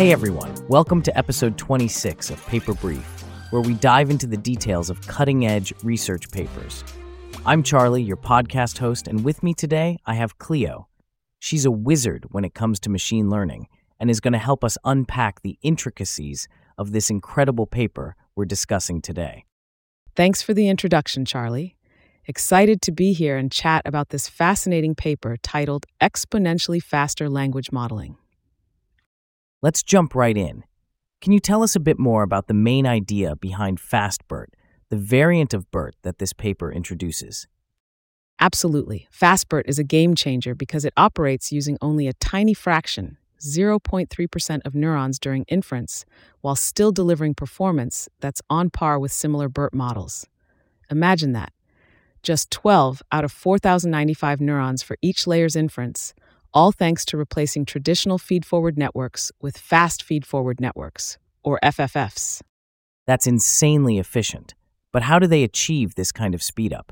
Hey everyone, welcome to episode 26 of Paper Brief, where we dive into the details of cutting edge research papers. I'm Charlie, your podcast host, and with me today I have Cleo. She's a wizard when it comes to machine learning and is going to help us unpack the intricacies of this incredible paper we're discussing today. Thanks for the introduction, Charlie. Excited to be here and chat about this fascinating paper titled Exponentially Faster Language Modeling. Let's jump right in. Can you tell us a bit more about the main idea behind FastBERT, the variant of BERT that this paper introduces? Absolutely. FastBERT is a game changer because it operates using only a tiny fraction, 0.3% of neurons during inference, while still delivering performance that's on par with similar BERT models. Imagine that. Just 12 out of 4,095 neurons for each layer's inference, all thanks to replacing traditional feed forward networks with fast feed forward networks, or FFFs. That's insanely efficient. But how do they achieve this kind of speedup?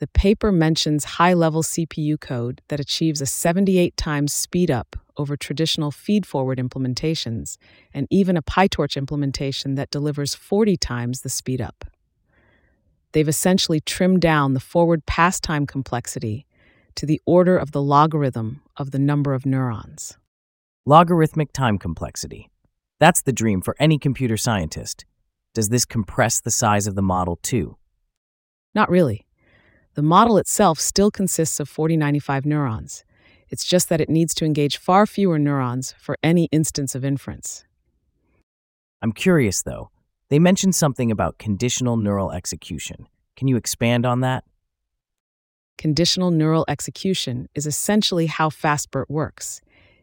The paper mentions high level CPU code that achieves a 78 times speedup over traditional feed forward implementations, and even a PyTorch implementation that delivers 40 times the speedup. They've essentially trimmed down the forward pass time complexity to the order of the logarithm of the number of neurons. Logarithmic time complexity. That's the dream for any computer scientist. Does this compress the size of the model too? Not really. The model itself still consists of 4095 neurons. It's just that it needs to engage far fewer neurons for any instance of inference. I'm curious though. They mentioned something about conditional neural execution. Can you expand on that? Conditional neural execution is essentially how FastBERT works.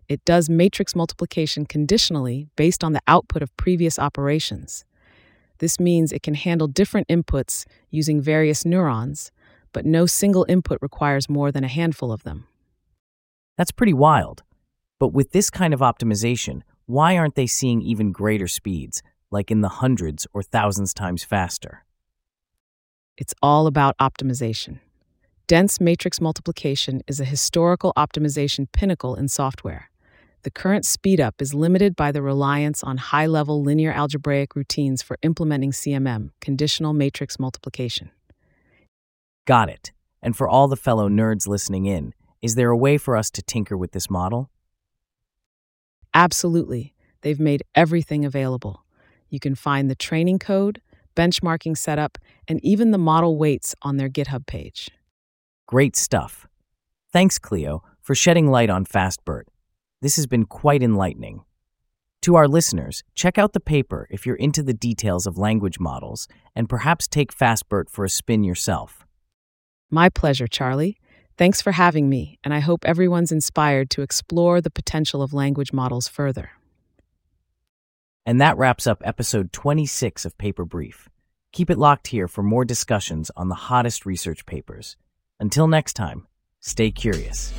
It does matrix multiplication conditionally based on the output of previous operations. This means it can handle different inputs using various neurons, but no single input requires more than a handful of them. That's pretty wild. But with this kind of optimization, why aren't they seeing even greater speeds, like in the hundreds or thousands times faster? It's all about optimization. Dense matrix multiplication is a historical optimization pinnacle in software. The current speedup is limited by the reliance on high level linear algebraic routines for implementing CMM, conditional matrix multiplication. Got it. And for all the fellow nerds listening in, is there a way for us to tinker with this model? Absolutely. They've made everything available. You can find the training code, benchmarking setup, and even the model weights on their GitHub page. Great stuff. Thanks, Cleo, for shedding light on FastBERT. This has been quite enlightening. To our listeners, check out the paper if you're into the details of language models and perhaps take FastBERT for a spin yourself. My pleasure, Charlie. Thanks for having me, and I hope everyone's inspired to explore the potential of language models further. And that wraps up episode 26 of Paper Brief. Keep it locked here for more discussions on the hottest research papers. Until next time, stay curious.